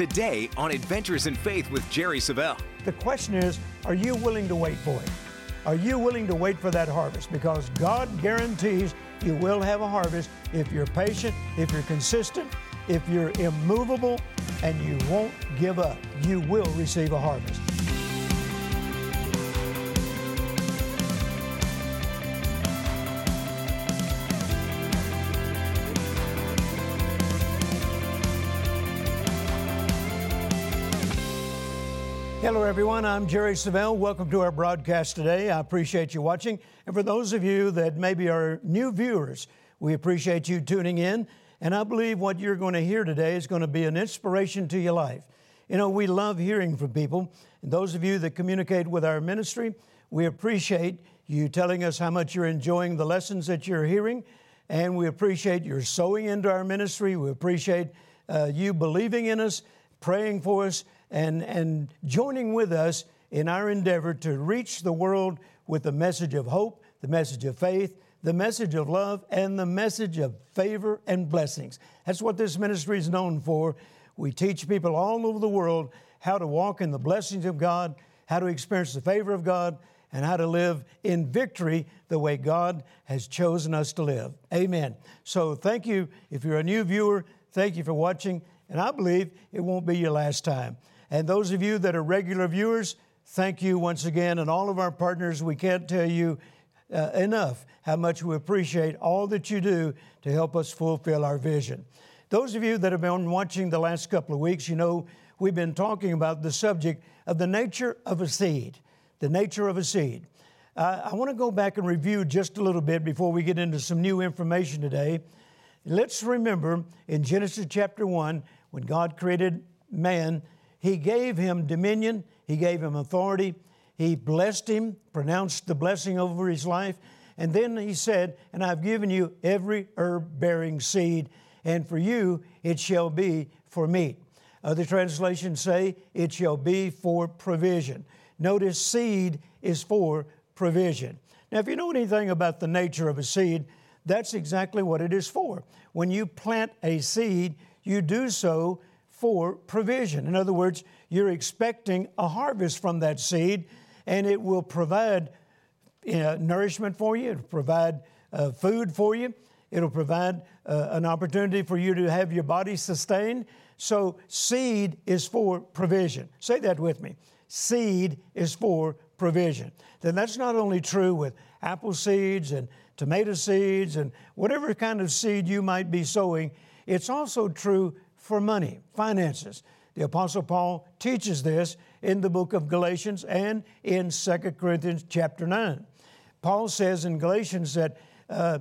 Today on Adventures in Faith with Jerry Savelle. The question is are you willing to wait for it? Are you willing to wait for that harvest? Because God guarantees you will have a harvest if you're patient, if you're consistent, if you're immovable, and you won't give up. You will receive a harvest. Hello, everyone. I'm Jerry Savelle. Welcome to our broadcast today. I appreciate you watching. And for those of you that maybe are new viewers, we appreciate you tuning in. And I believe what you're going to hear today is going to be an inspiration to your life. You know, we love hearing from people. And those of you that communicate with our ministry, we appreciate you telling us how much you're enjoying the lessons that you're hearing. And we appreciate your sowing into our ministry. We appreciate uh, you believing in us, praying for us and, and joining with us in our endeavor to reach the world with the message of hope, the message of faith, the message of love, and the message of favor and blessings. That's what this ministry is known for. We teach people all over the world how to walk in the blessings of God, how to experience the favor of God, and how to live in victory the way God has chosen us to live. Amen. So, thank you. If you're a new viewer, thank you for watching, and I believe it won't be your last time. And those of you that are regular viewers, thank you once again. And all of our partners, we can't tell you uh, enough how much we appreciate all that you do to help us fulfill our vision. Those of you that have been watching the last couple of weeks, you know we've been talking about the subject of the nature of a seed. The nature of a seed. Uh, I want to go back and review just a little bit before we get into some new information today. Let's remember in Genesis chapter 1, when God created man, he gave him dominion, He gave him authority, He blessed him, pronounced the blessing over his life, and then He said, And I've given you every herb bearing seed, and for you it shall be for meat. Other translations say, It shall be for provision. Notice, seed is for provision. Now, if you know anything about the nature of a seed, that's exactly what it is for. When you plant a seed, you do so for provision. In other words, you're expecting a harvest from that seed, and it will provide you know, nourishment for you, it'll provide uh, food for you, it'll provide uh, an opportunity for you to have your body sustained. So, seed is for provision. Say that with me. Seed is for provision. Then that's not only true with apple seeds and tomato seeds and whatever kind of seed you might be sowing, it's also true for money, finances. The Apostle Paul teaches this in the book of Galatians and in 2 Corinthians chapter 9. Paul says in Galatians that uh,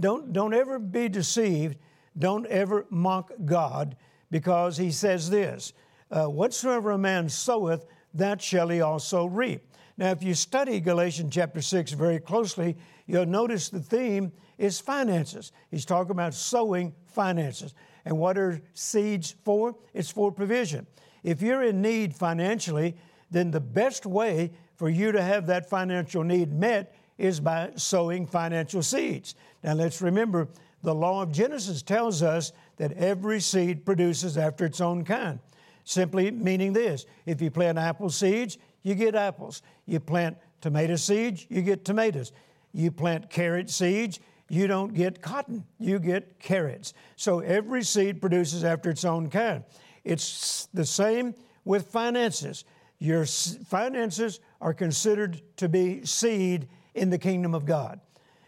don't, don't ever be deceived, don't ever mock God, because he says this uh, Whatsoever a man soweth, that shall he also reap. Now, if you study Galatians chapter 6 very closely, you'll notice the theme is finances. He's talking about sowing finances. And what are seeds for? It's for provision. If you're in need financially, then the best way for you to have that financial need met is by sowing financial seeds. Now let's remember the law of Genesis tells us that every seed produces after its own kind. Simply meaning this if you plant apple seeds, you get apples. You plant tomato seeds, you get tomatoes. You plant carrot seeds, you don't get cotton, you get carrots. So every seed produces after its own kind. It's the same with finances. Your finances are considered to be seed in the kingdom of God.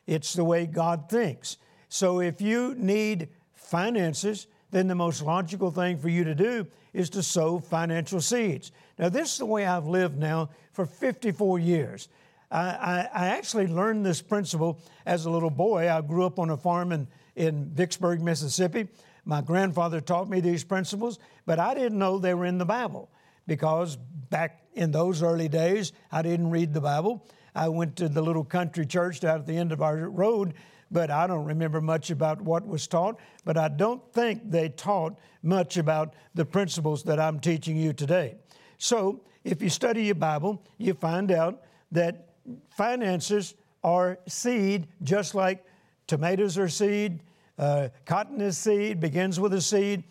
It's the way God thinks. So if you need finances, then the most logical thing for you to do is to sow financial seeds. Now, this is the way I've lived now for 54 years. I, I, actually learned this principle as a little boy. I grew up on a farm in, in Vicksburg, Mississippi. My grandfather taught me these principles, but I didn't know they were in the Bible because back in those early days, I didn't read the Bible. I went to the little country church down at the end of our road, but I don't remember much about what was taught. But I don't think they taught much about the principles that I'm teaching you today. So, if you study your Bible, you find out that finances are seed, just like tomatoes are seed, uh, cotton is seed, begins with a seed.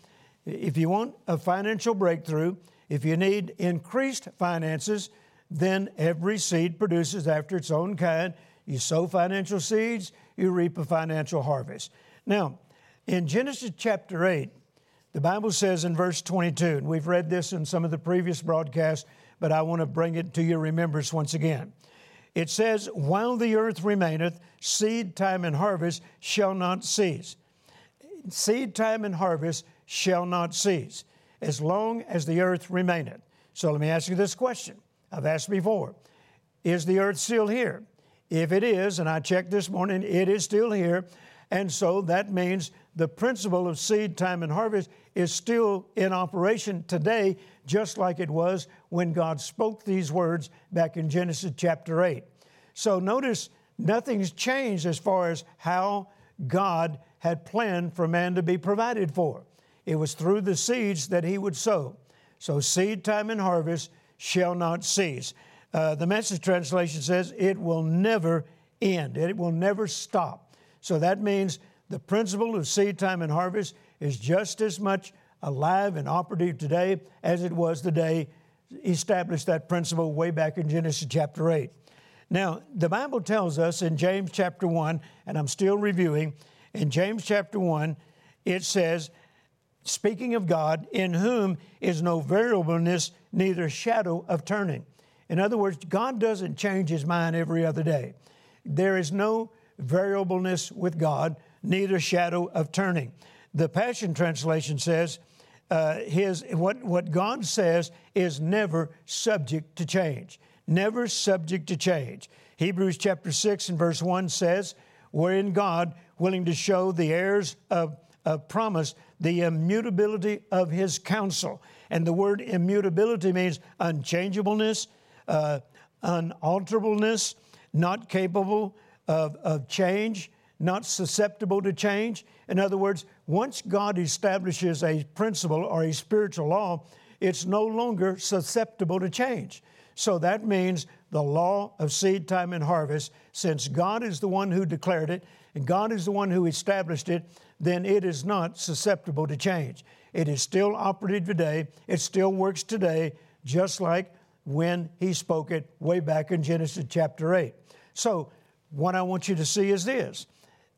If you want a financial breakthrough, if you need increased finances, then every seed produces after its own kind. You sow financial seeds, you reap a financial harvest. Now, in Genesis chapter 8, the Bible says in verse 22, and we've read this in some of the previous broadcasts, but I want to bring it to your remembrance once again. It says, While the earth remaineth, seed time and harvest shall not cease. Seed time and harvest shall not cease as long as the earth remaineth. So let me ask you this question. I've asked before Is the earth still here? If it is, and I checked this morning, it is still here. And so that means the principle of seed time and harvest is still in operation today, just like it was when God spoke these words back in Genesis chapter 8. So notice nothing's changed as far as how God had planned for man to be provided for. It was through the seeds that he would sow. So seed time and harvest shall not cease. Uh, the message translation says it will never end, it will never stop. So that means the principle of seed time and harvest is just as much alive and operative today as it was the day established that principle way back in Genesis chapter 8. Now, the Bible tells us in James chapter 1, and I'm still reviewing, in James chapter 1, it says, speaking of God, in whom is no variableness, neither shadow of turning. In other words, God doesn't change his mind every other day. There is no variableness with God, neither shadow of turning. The Passion Translation says, uh, his, what, what God says is never subject to change. Never subject to change. Hebrews chapter 6 and verse 1 says, Wherein God, willing to show the heirs of, of promise the immutability of his counsel. And the word immutability means unchangeableness, uh, unalterableness, not capable of, of change, not susceptible to change. In other words, once God establishes a principle or a spiritual law, it's no longer susceptible to change. So that means the law of seed time and harvest, since God is the one who declared it and God is the one who established it, then it is not susceptible to change. It is still operative today, it still works today, just like when He spoke it way back in Genesis chapter 8. So, what I want you to see is this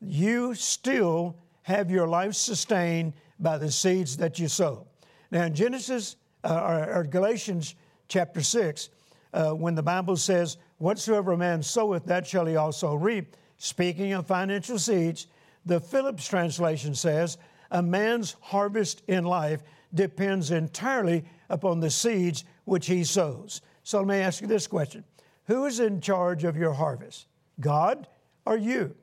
you still have your life sustained by the seeds that you sow. Now, in Genesis uh, or, or, Galatians chapter 6, uh, when the Bible says, Whatsoever a man soweth, that shall he also reap, speaking of financial seeds, the Phillips translation says, A man's harvest in life depends entirely upon the seeds which he sows. So let me ask you this question Who is in charge of your harvest? God or you?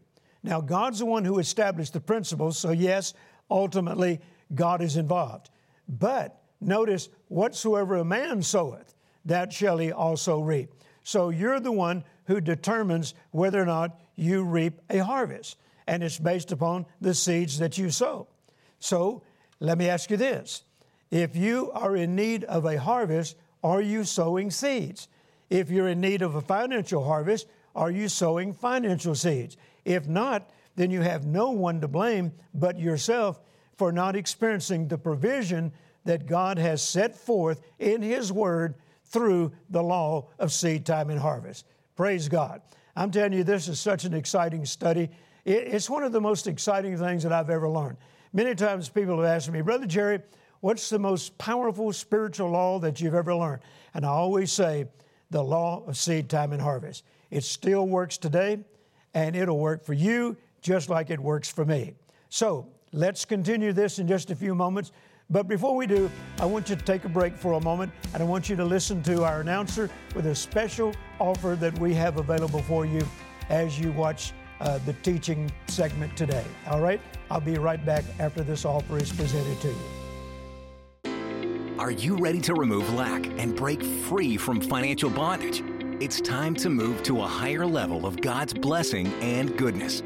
Now, God's the one who established the principles, so yes, ultimately, God is involved. But notice, whatsoever a man soweth, that shall he also reap. So you're the one who determines whether or not you reap a harvest, and it's based upon the seeds that you sow. So let me ask you this if you are in need of a harvest, are you sowing seeds? If you're in need of a financial harvest, are you sowing financial seeds? If not, then you have no one to blame but yourself for not experiencing the provision that God has set forth in His Word through the law of seed time and harvest. Praise God. I'm telling you, this is such an exciting study. It's one of the most exciting things that I've ever learned. Many times people have asked me, Brother Jerry, what's the most powerful spiritual law that you've ever learned? And I always say, the law of seed time and harvest. It still works today and it'll work for you just like it works for me. So let's continue this in just a few moments. But before we do, I want you to take a break for a moment and I want you to listen to our announcer with a special offer that we have available for you as you watch uh, the teaching segment today. All right? I'll be right back after this offer is presented to you. Are you ready to remove lack and break free from financial bondage? It's time to move to a higher level of God's blessing and goodness.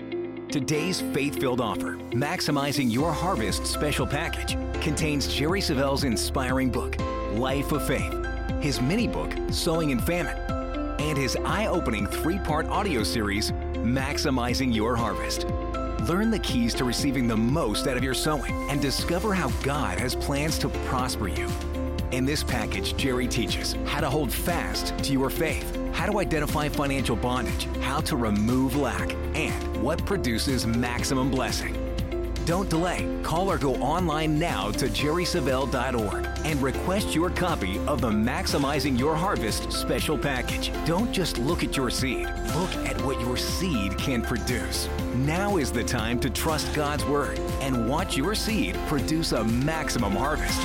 Today's faith filled offer, Maximizing Your Harvest Special Package, contains Jerry Savelle's inspiring book, Life of Faith, his mini book, Sowing in Famine, and his eye opening three part audio series, Maximizing Your Harvest. Learn the keys to receiving the most out of your sowing and discover how God has plans to prosper you. In this package, Jerry teaches how to hold fast to your faith, how to identify financial bondage, how to remove lack, and what produces maximum blessing. Don't delay. Call or go online now to jerrysavelle.org and request your copy of the Maximizing Your Harvest special package. Don't just look at your seed, look at what your seed can produce. Now is the time to trust God's Word and watch your seed produce a maximum harvest.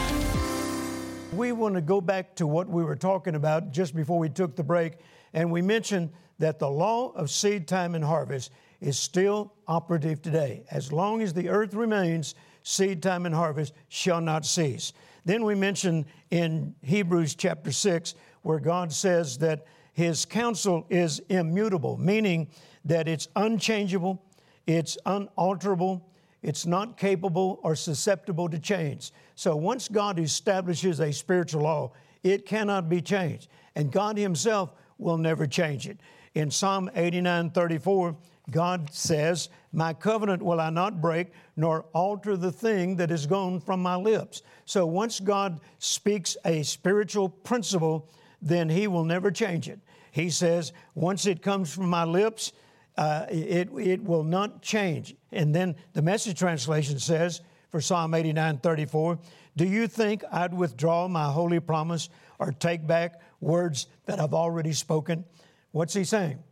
We want to go back to what we were talking about just before we took the break, and we mentioned that the law of seed time and harvest is still operative today. As long as the earth remains, seed time and harvest shall not cease. Then we mentioned in Hebrews chapter 6, where God says that His counsel is immutable, meaning that it's unchangeable, it's unalterable, it's not capable or susceptible to change. So once God establishes a spiritual law, it cannot be changed. And God Himself will never change it. In Psalm 89 34, God says, My covenant will I not break, nor alter the thing that is gone from my lips. So once God speaks a spiritual principle, then He will never change it. He says, Once it comes from my lips, uh, it, it will not change. And then the message translation says, for Psalm 89 34, Do you think I'd withdraw my holy promise or take back words that I've already spoken? What's he saying?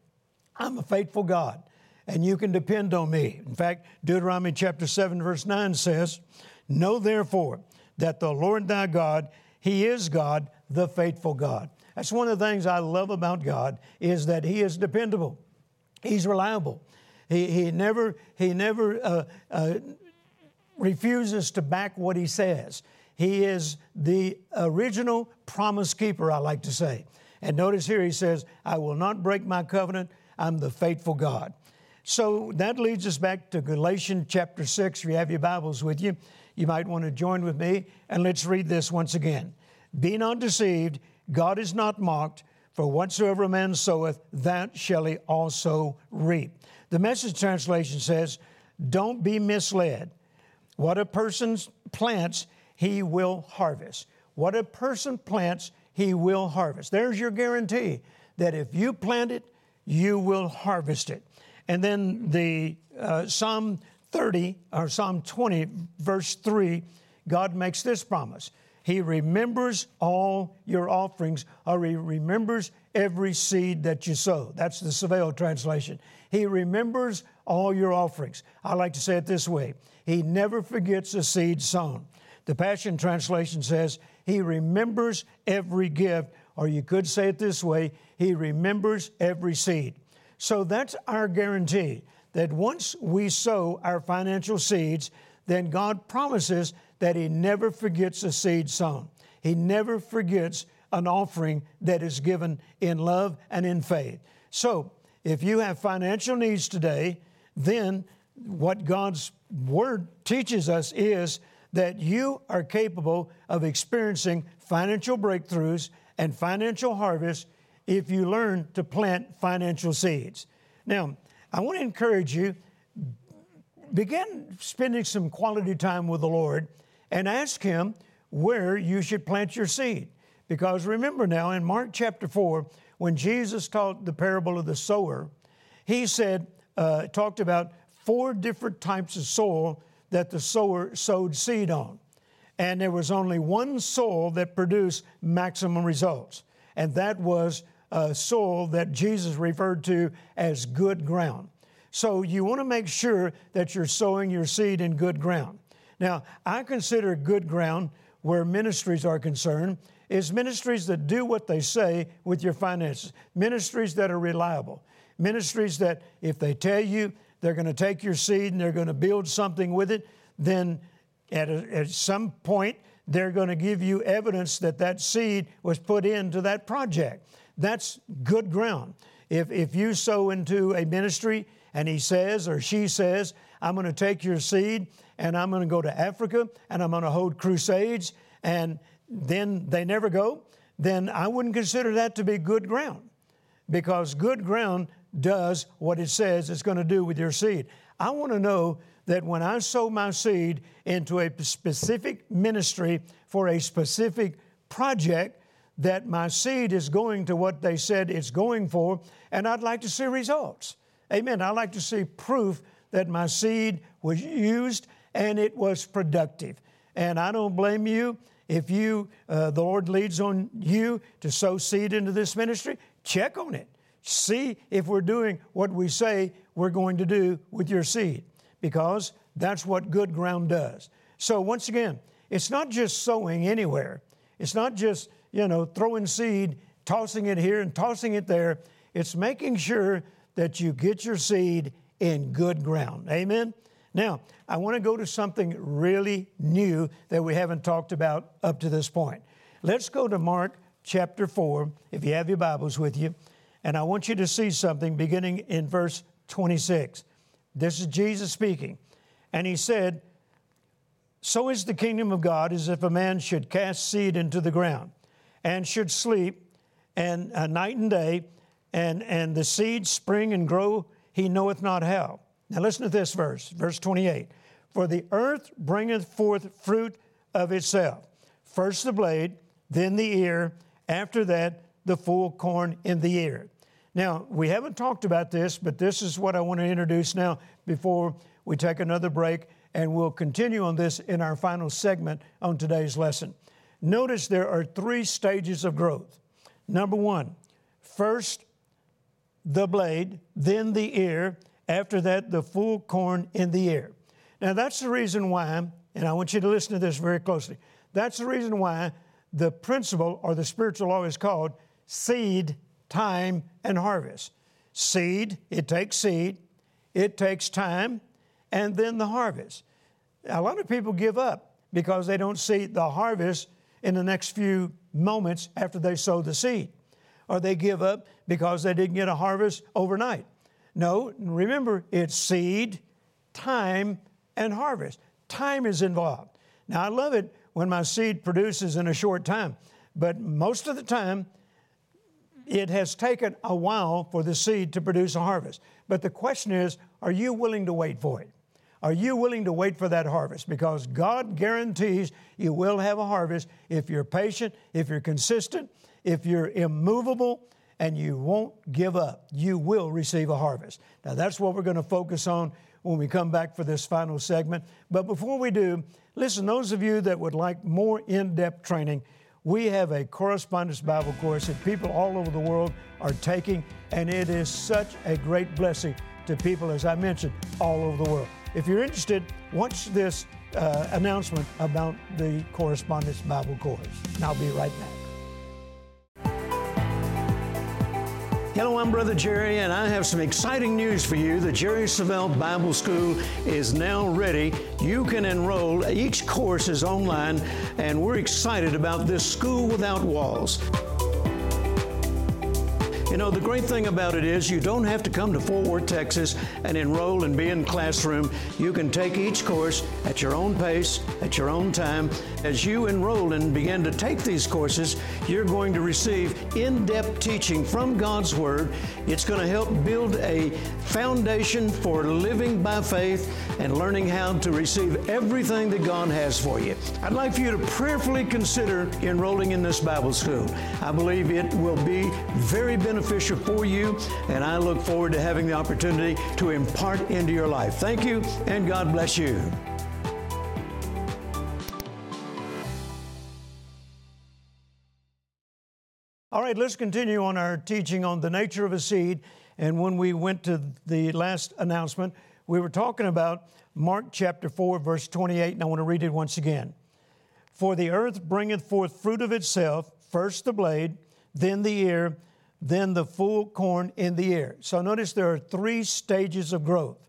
I'm a faithful God and you can depend on me. In fact, Deuteronomy chapter 7, verse 9 says, Know therefore that the Lord thy God, He is God, the faithful God. That's one of the things I love about God is that He is dependable. He's reliable. He, he never, he never uh, uh, refuses to back what He says. He is the original promise keeper, I like to say. And notice here he says, I will not break my covenant. I'm the faithful God. So that leads us back to Galatians chapter 6. If you have your Bibles with you, you might want to join with me and let's read this once again. Be not deceived, God is not mocked, for whatsoever a man soweth, that shall he also reap. The message translation says, Don't be misled. What a person plants, he will harvest. What a person plants, he will harvest. There's your guarantee that if you plant it, you will harvest it. And then the uh, Psalm 30 or Psalm 20, verse 3, God makes this promise. He remembers all your offerings, or He remembers every seed that you sow. That's the Savelle translation. He remembers all your offerings. I like to say it this way He never forgets a seed sown. The Passion Translation says, He remembers every gift, or you could say it this way He remembers every seed. So that's our guarantee that once we sow our financial seeds, then God promises that He never forgets a seed sown. He never forgets an offering that is given in love and in faith. So, if you have financial needs today, then what God's Word teaches us is that you are capable of experiencing financial breakthroughs and financial harvests if you learn to plant financial seeds. Now, I want to encourage you begin spending some quality time with the Lord and ask Him where you should plant your seed. Because remember now, in Mark chapter 4, when Jesus taught the parable of the sower, He said, uh, talked about four different types of soil that the sower sowed seed on. And there was only one soil that produced maximum results, and that was uh, soil that Jesus referred to as good ground. So you want to make sure that you're sowing your seed in good ground. Now, I consider good ground where ministries are concerned is ministries that do what they say with your finances, ministries that are reliable, ministries that if they tell you they're going to take your seed and they're going to build something with it, then at, a, at some point they're going to give you evidence that that seed was put into that project. That's good ground. If, if you sow into a ministry and he says or she says, I'm going to take your seed and I'm going to go to Africa and I'm going to hold crusades, and then they never go, then I wouldn't consider that to be good ground because good ground does what it says it's going to do with your seed. I want to know that when I sow my seed into a specific ministry for a specific project, that my seed is going to what they said it's going for, and I'd like to see results. Amen. I'd like to see proof that my seed was used and it was productive. And I don't blame you if you, uh, the Lord leads on you to sow seed into this ministry, check on it. See if we're doing what we say we're going to do with your seed, because that's what good ground does. So, once again, it's not just sowing anywhere. It's not just, you know, throwing seed, tossing it here and tossing it there. It's making sure that you get your seed in good ground. Amen? Now, I want to go to something really new that we haven't talked about up to this point. Let's go to Mark chapter 4, if you have your Bibles with you, and I want you to see something beginning in verse 26. This is Jesus speaking. And he said, So is the kingdom of God as if a man should cast seed into the ground and should sleep and uh, night and day, and, and the seed spring and grow, he knoweth not how. Now listen to this verse, verse 28. For the earth bringeth forth fruit of itself, first the blade, then the ear, after that, the full corn in the ear. Now, we haven't talked about this, but this is what I want to introduce now before we take another break, and we'll continue on this in our final segment on today's lesson. Notice there are three stages of growth. Number one, first the blade, then the ear, after that, the full corn in the ear. Now, that's the reason why, and I want you to listen to this very closely. That's the reason why the principle or the spiritual law is called seed, time, and harvest. Seed, it takes seed, it takes time, and then the harvest. A lot of people give up because they don't see the harvest in the next few moments after they sow the seed, or they give up because they didn't get a harvest overnight. No, remember, it's seed, time, and harvest. Time is involved. Now, I love it when my seed produces in a short time, but most of the time, it has taken a while for the seed to produce a harvest. But the question is, are you willing to wait for it? Are you willing to wait for that harvest? Because God guarantees you will have a harvest if you're patient, if you're consistent, if you're immovable, and you won't give up. You will receive a harvest. Now, that's what we're going to focus on when we come back for this final segment. But before we do, listen, those of you that would like more in depth training, we have a correspondence Bible course that people all over the world are taking, and it is such a great blessing to people, as I mentioned, all over the world. If you're interested, watch this uh, announcement about the correspondence Bible course. And I'll be right back. Hello, I'm Brother Jerry, and I have some exciting news for you. The Jerry Savelle Bible School is now ready. You can enroll. Each course is online, and we're excited about this school without walls. You know, the great thing about it is you don't have to come to Fort Worth, Texas and enroll and be in classroom. You can take each course at your own pace, at your own time. As you enroll and begin to take these courses, you're going to receive in-depth teaching from God's Word. It's going to help build a foundation for living by faith and learning how to receive everything that God has for you. I'd like for you to prayerfully consider enrolling in this Bible school. I believe it will be very beneficial for you, and I look forward to having the opportunity to impart into your life. Thank you, and God bless you. Right, let's continue on our teaching on the nature of a seed. And when we went to the last announcement, we were talking about Mark chapter 4, verse 28, and I want to read it once again. For the earth bringeth forth fruit of itself, first the blade, then the ear, then the full corn in the ear. So notice there are three stages of growth.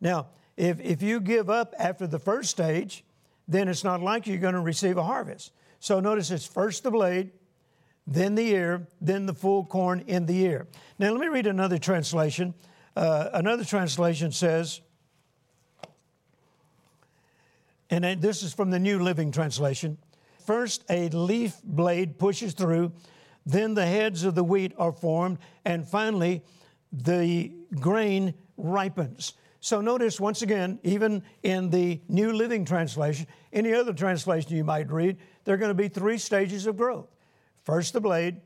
Now, if, if you give up after the first stage, then it's not like you're going to receive a harvest. So notice it's first the blade, then the ear, then the full corn in the ear. Now, let me read another translation. Uh, another translation says, and this is from the New Living Translation first a leaf blade pushes through then the heads of the wheat are formed, and finally, the grain ripens. So notice once again, even in the New Living Translation, any other translation you might read, there are going to be three stages of growth first the blade,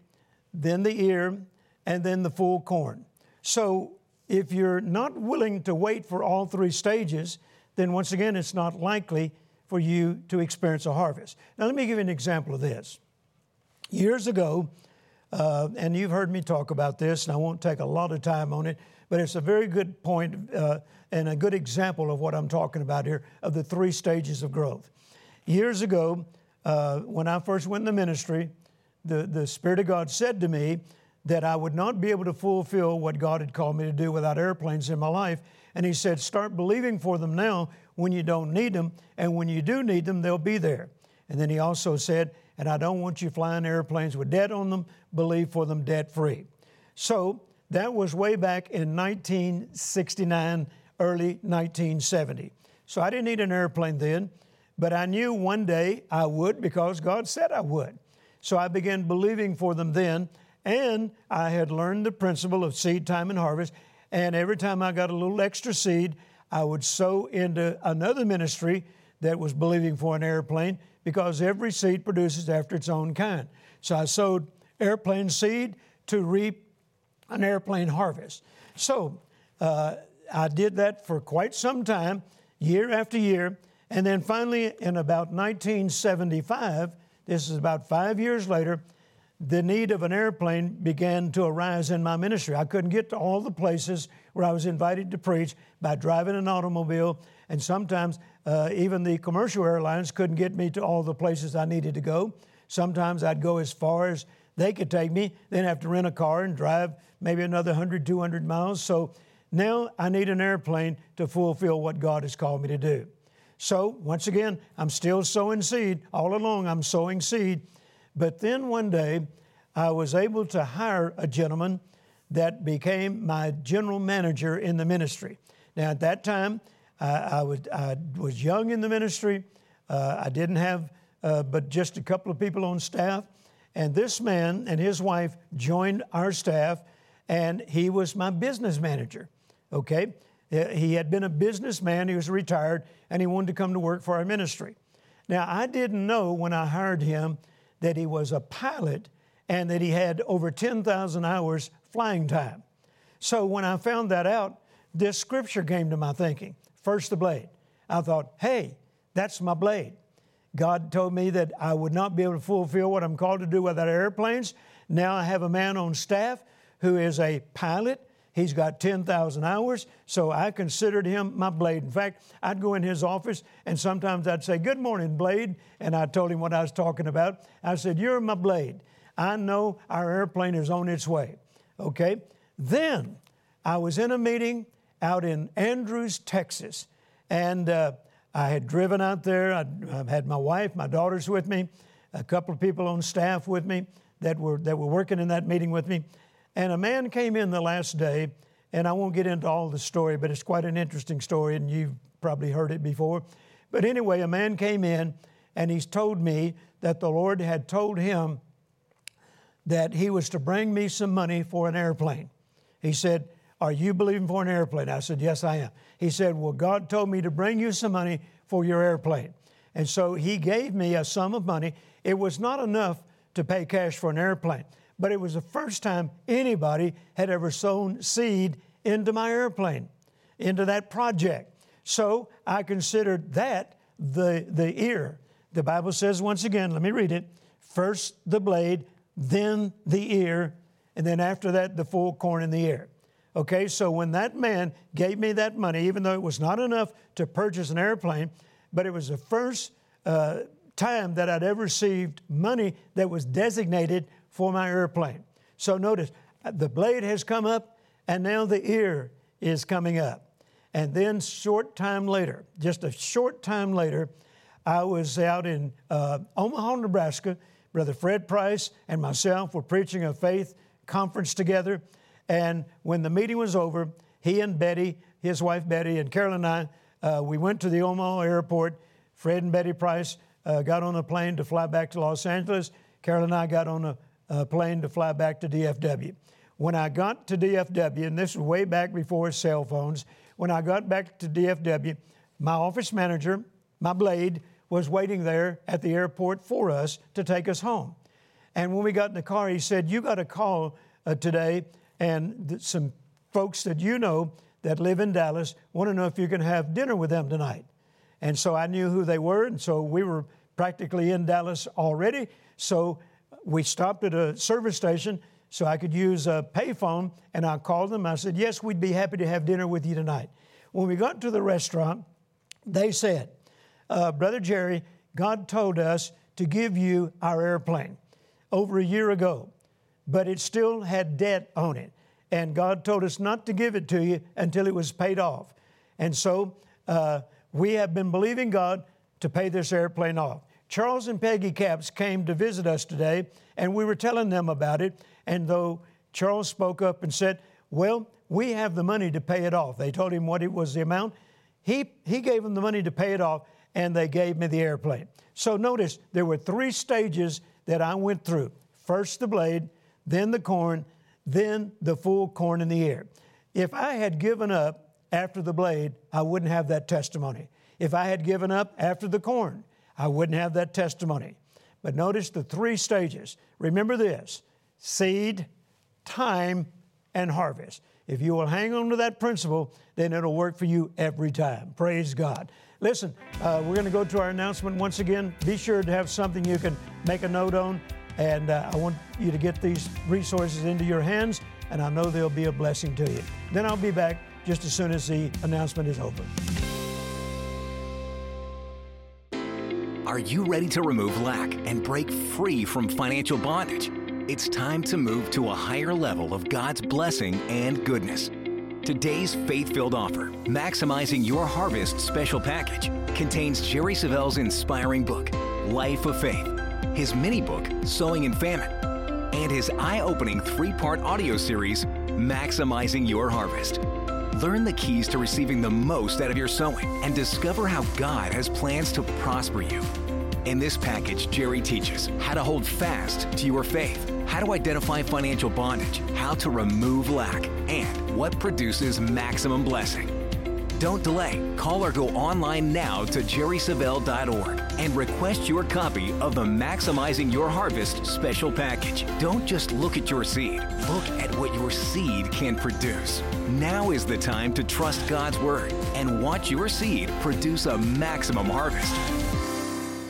then the ear, and then the full corn. So if you're not willing to wait for all three stages, then once again, it's not likely for you to experience a harvest. Now, let me give you an example of this. Years ago, uh, and you've heard me talk about this, and I won't take a lot of time on it, but it's a very good point, uh, and a good example of what I'm talking about here of the three stages of growth. Years ago, uh, when I first went in the ministry, the, the Spirit of God said to me that I would not be able to fulfill what God had called me to do without airplanes in my life. And He said, Start believing for them now when you don't need them, and when you do need them, they'll be there. And then He also said, And I don't want you flying airplanes with debt on them, believe for them debt free. So that was way back in 1969, early 1970. So I didn't need an airplane then, but I knew one day I would because God said I would. So I began believing for them then, and I had learned the principle of seed time and harvest. And every time I got a little extra seed, I would sow into another ministry that was believing for an airplane because every seed produces after its own kind. So I sowed airplane seed to reap an airplane harvest. So uh, I did that for quite some time, year after year. And then finally, in about 1975, this is about five years later, the need of an airplane began to arise in my ministry. I couldn't get to all the places where I was invited to preach by driving an automobile, and sometimes uh, even the commercial airlines couldn't get me to all the places I needed to go. Sometimes I'd go as far as they could take me, then have to rent a car and drive maybe another 100, 200 miles. So now I need an airplane to fulfill what God has called me to do. So once again, I'm still sowing seed. All along, I'm sowing seed. But then one day, I was able to hire a gentleman that became my general manager in the ministry. Now, at that time, I, I, was, I was young in the ministry. Uh, I didn't have uh, but just a couple of people on staff. And this man and his wife joined our staff, and he was my business manager. Okay? He had been a businessman, he was retired, and he wanted to come to work for our ministry. Now, I didn't know when I hired him that he was a pilot and that he had over 10,000 hours flying time. So when I found that out, this scripture came to my thinking first the blade. I thought, hey, that's my blade. God told me that I would not be able to fulfill what I'm called to do without airplanes. Now I have a man on staff who is a pilot. He's got 10,000 hours, so I considered him my blade. In fact, I'd go in his office and sometimes I'd say, Good morning, blade. And I told him what I was talking about. I said, You're my blade. I know our airplane is on its way. Okay? Then I was in a meeting out in Andrews, Texas, and uh, I had driven out there. I, I had my wife, my daughters with me, a couple of people on staff with me that were, that were working in that meeting with me. And a man came in the last day, and I won't get into all the story, but it's quite an interesting story, and you've probably heard it before. But anyway, a man came in, and he's told me that the Lord had told him that he was to bring me some money for an airplane. He said, Are you believing for an airplane? I said, Yes, I am. He said, Well, God told me to bring you some money for your airplane. And so he gave me a sum of money. It was not enough to pay cash for an airplane, but it was the first time anybody had ever sown seed into my airplane, into that project. So I considered that the, the ear. The Bible says, once again, let me read it first the blade, then the ear, and then after that, the full corn in the ear. Okay, so when that man gave me that money, even though it was not enough to purchase an airplane, but it was the first uh, time that I'd ever received money that was designated for my airplane. So notice, uh, the blade has come up, and now the ear is coming up. And then, short time later, just a short time later, I was out in uh, Omaha, Nebraska. Brother Fred Price and myself were preaching a faith conference together and when the meeting was over, he and Betty, his wife Betty, and Carol and I, uh, we went to the Omaha airport. Fred and Betty Price uh, got on a plane to fly back to Los Angeles. Carol and I got on a, a plane to fly back to DFW. When I got to DFW, and this was way back before cell phones, when I got back to DFW, my office manager, my blade, was waiting there at the airport for us to take us home. And when we got in the car, he said, You got a call uh, today, and th- some folks that you know that live in Dallas want to know if you can have dinner with them tonight. And so I knew who they were, and so we were practically in Dallas already. So we stopped at a service station so I could use a payphone, and I called them. I said, Yes, we'd be happy to have dinner with you tonight. When we got to the restaurant, they said, uh, Brother Jerry, God told us to give you our airplane over a year ago, but it still had debt on it. And God told us not to give it to you until it was paid off. And so uh, we have been believing God to pay this airplane off. Charles and Peggy Capps came to visit us today, and we were telling them about it. And though Charles spoke up and said, Well, we have the money to pay it off, they told him what it was the amount. He, he gave them the money to pay it off, and they gave me the airplane. So notice there were three stages that I went through first the blade, then the corn, then the full corn in the ear. If I had given up after the blade, I wouldn't have that testimony. If I had given up after the corn, I wouldn't have that testimony. But notice the three stages. Remember this seed, time, and harvest. If you will hang on to that principle, then it'll work for you every time. Praise God. Listen, uh, we're going to go to our announcement once again. Be sure to have something you can make a note on. And uh, I want you to get these resources into your hands, and I know they'll be a blessing to you. Then I'll be back just as soon as the announcement is over. Are you ready to remove lack and break free from financial bondage? It's time to move to a higher level of God's blessing and goodness. Today's faith filled offer, Maximizing Your Harvest Special Package, contains Jerry Savelle's inspiring book, Life of Faith, his mini book, Sowing in Famine, and his eye opening three part audio series, Maximizing Your Harvest. Learn the keys to receiving the most out of your sowing and discover how God has plans to prosper you. In this package, Jerry teaches how to hold fast to your faith, how to identify financial bondage, how to remove lack, and what produces maximum blessing. Don't delay. Call or go online now to jerrysavelle.org and request your copy of the Maximizing Your Harvest special package. Don't just look at your seed, look at what your seed can produce. Now is the time to trust God's Word and watch your seed produce a maximum harvest.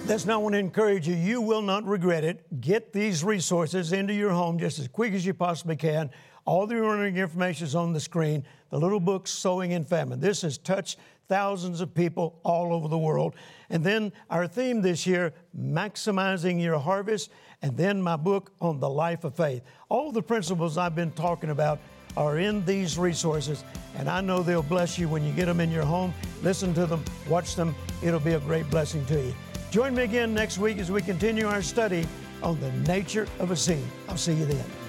That's not want to encourage you. You will not regret it. Get these resources into your home just as quick as you possibly can. All the ordering information is on the screen. The little book, Sowing in Famine. This has touched thousands of people all over the world. And then our theme this year, Maximizing Your Harvest. And then my book on the life of faith. All the principles I've been talking about are in these resources, and I know they'll bless you when you get them in your home. Listen to them, watch them. It'll be a great blessing to you. Join me again next week as we continue our study on the nature of a seed. I'll see you then.